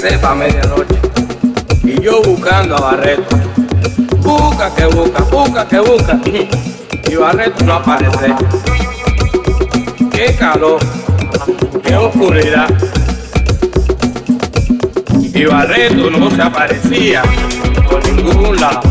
Selva a medianoche. Y yo buscando a Barreto. Busca que busca, busca que busca. Y Barreto no aparece. Qué calor, qué oscuridad y Barreto no se aparecía por ningún lado.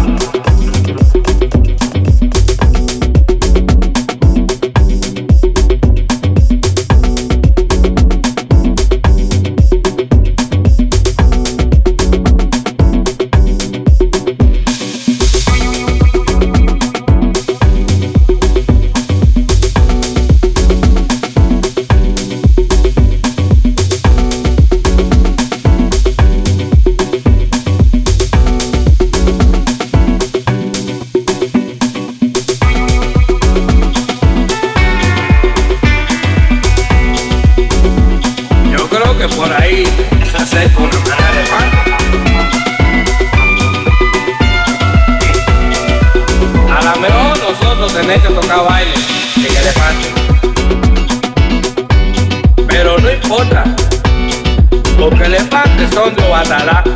son de Guatalá.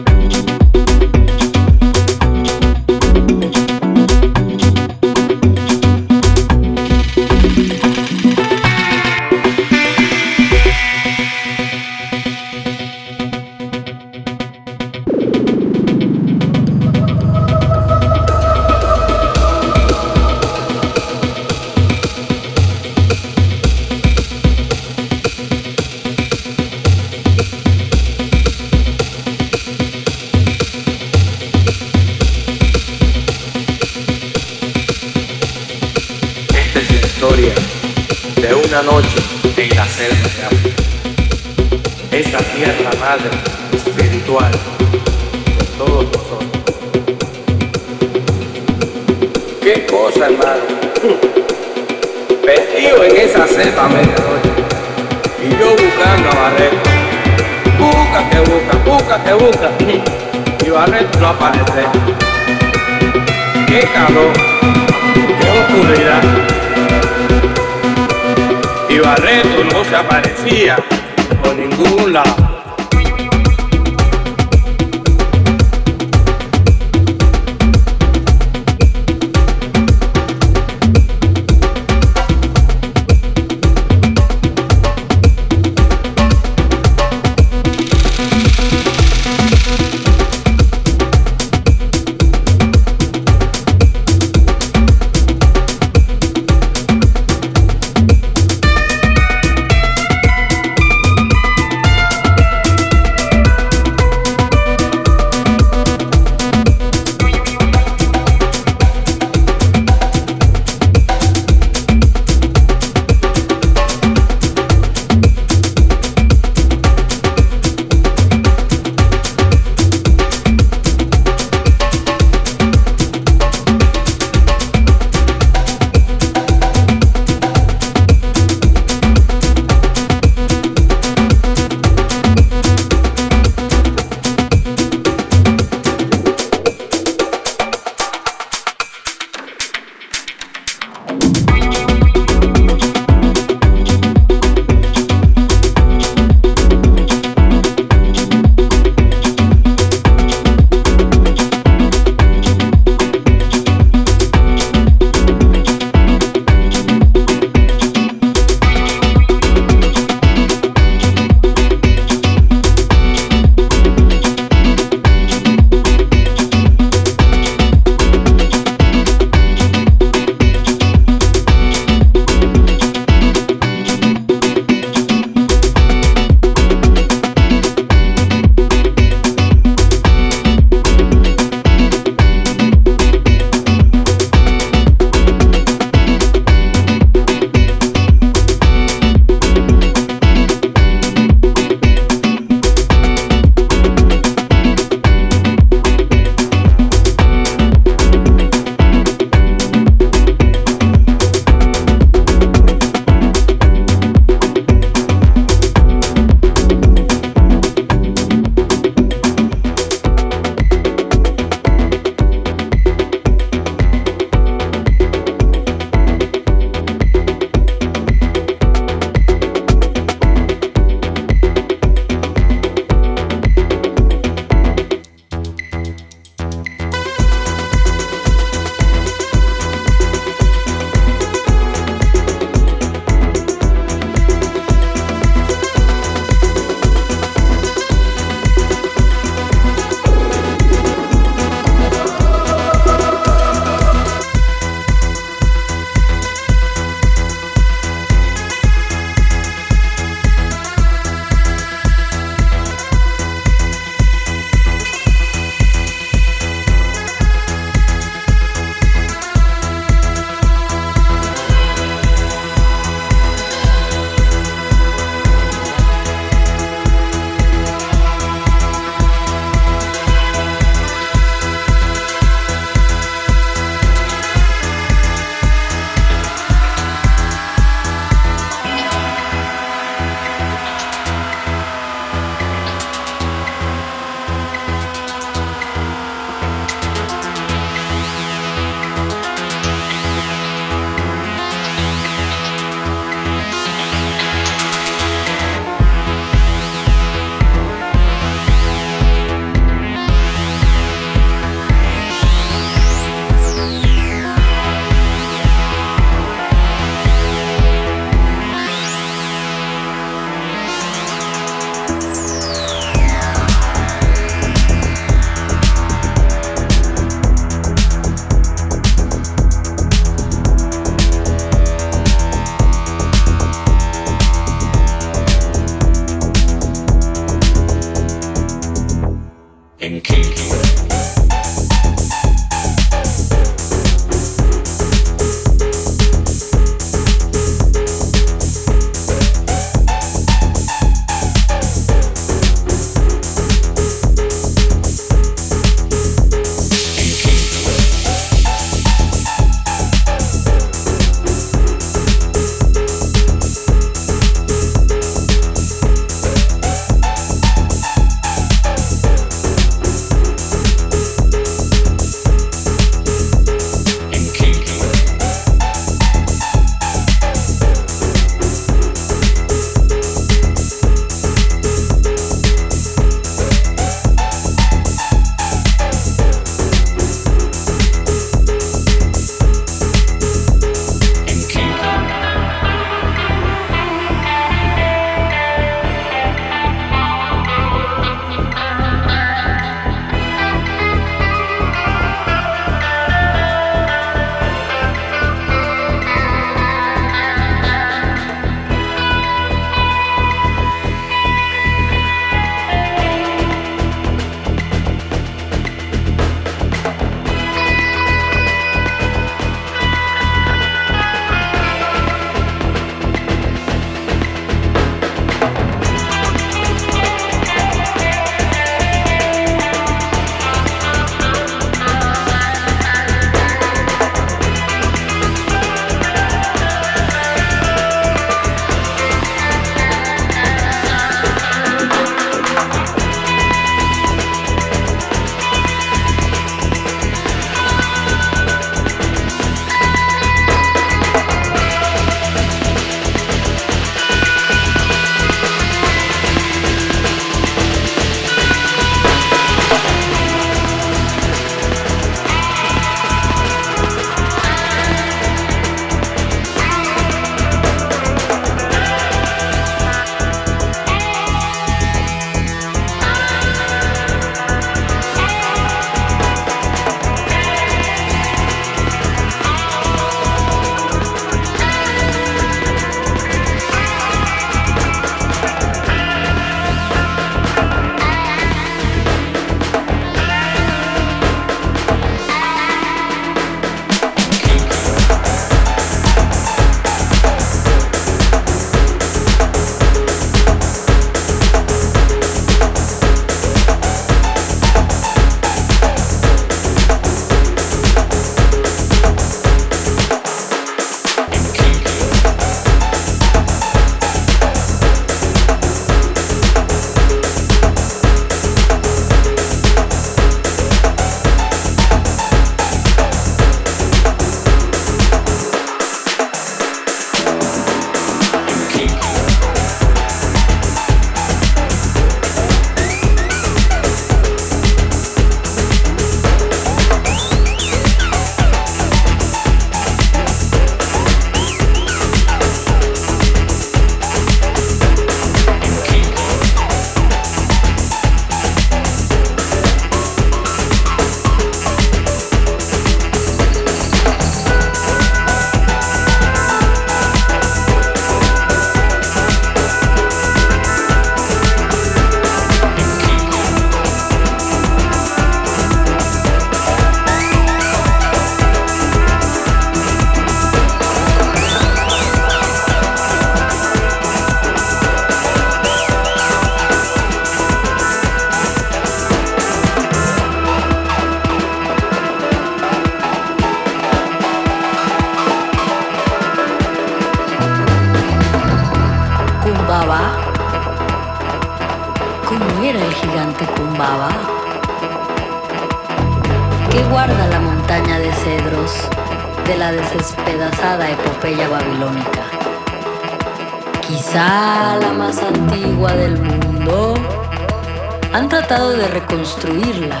Reconstruirla.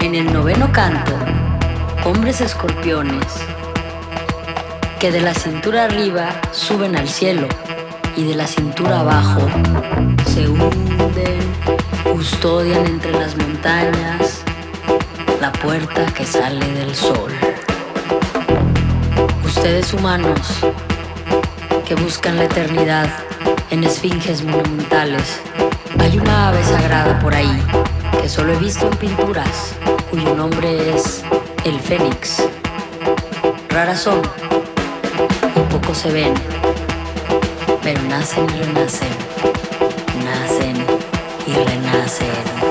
En el noveno canto, hombres escorpiones que de la cintura arriba suben al cielo y de la cintura abajo se hunden, custodian entre las montañas la puerta que sale del sol. Ustedes humanos que buscan la eternidad en esfinges monumentales, hay una ave sagrada por ahí que solo he visto en pinturas, cuyo nombre es el fénix. Raras son poco se ven, pero nacen y renacen, nacen y renacen.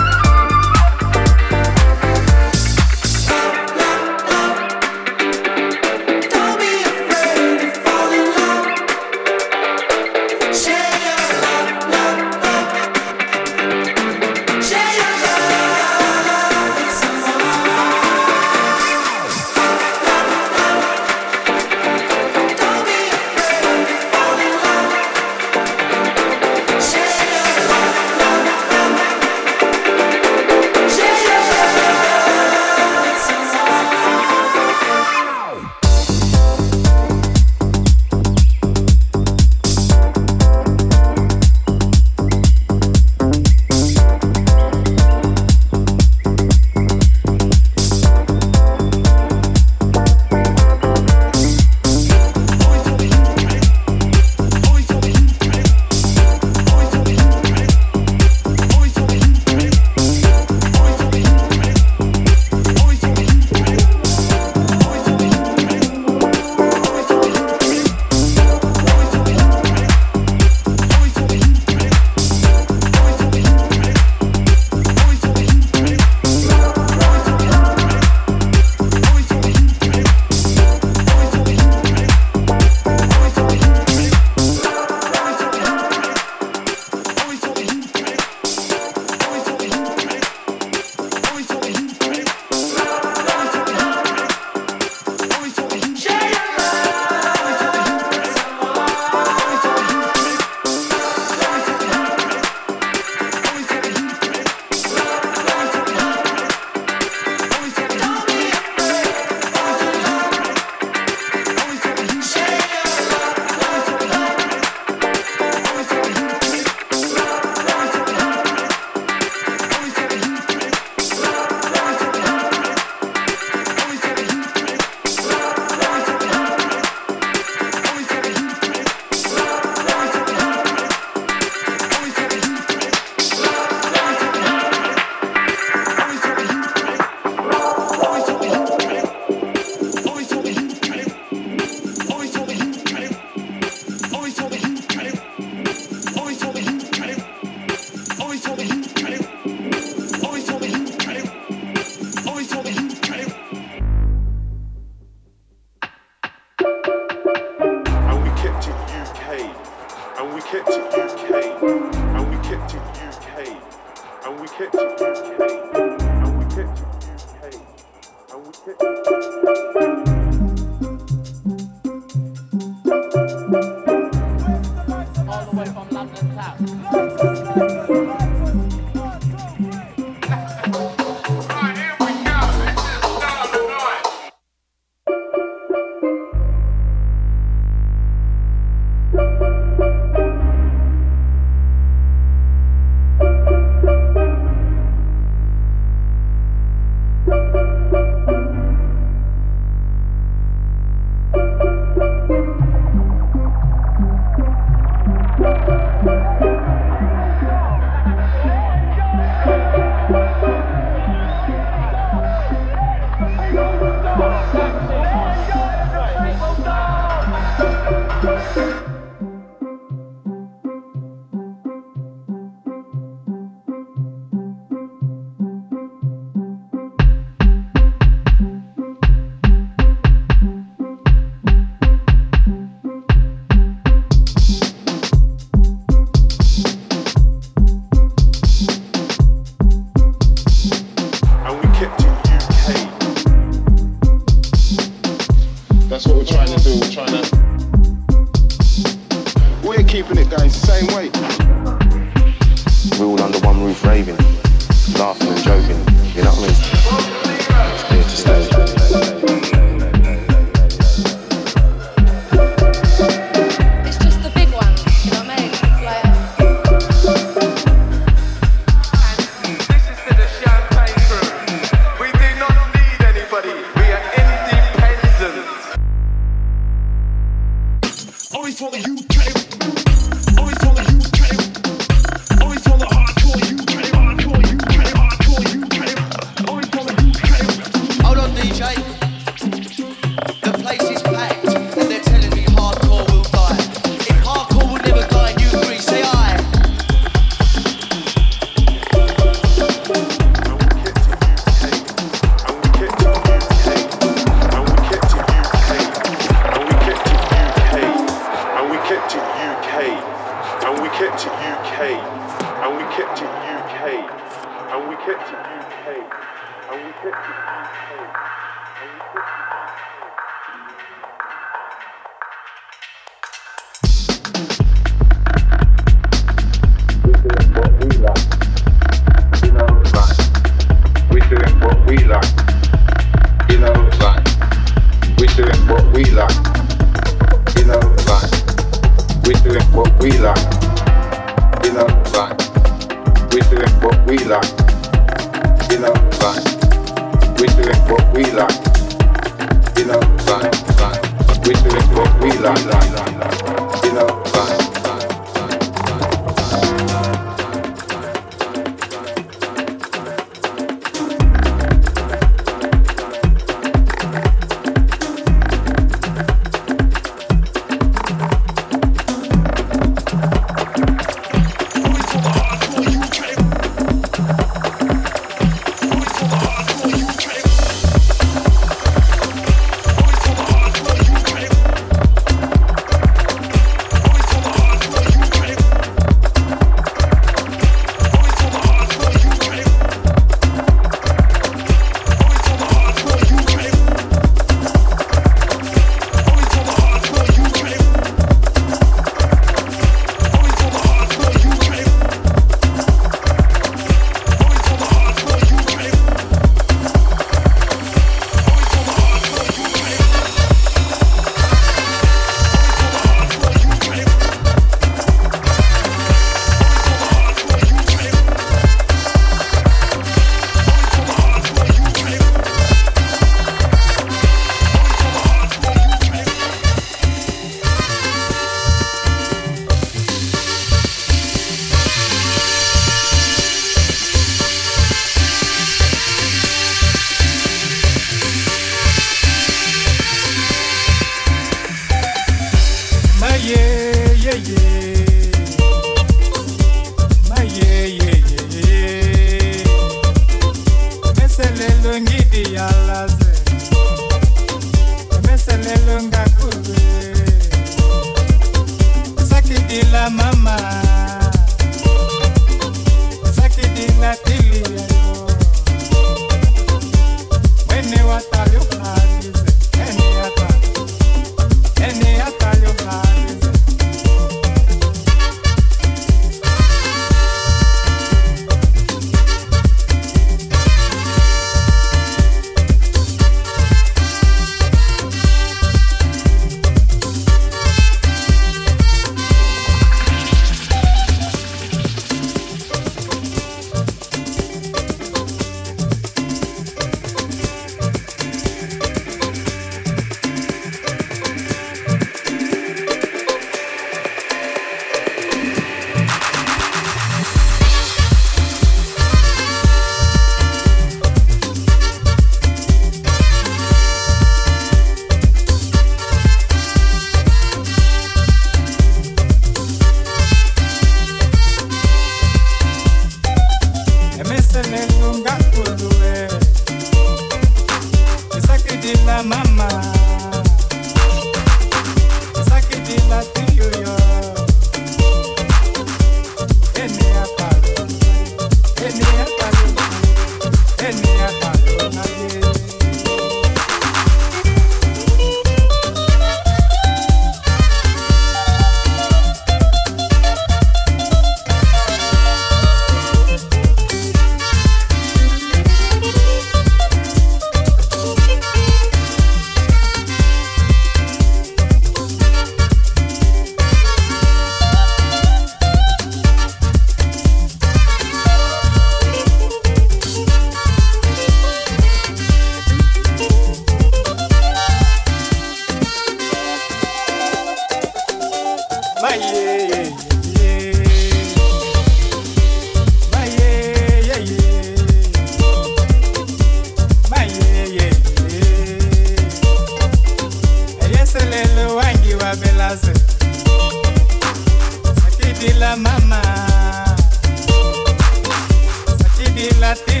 Tili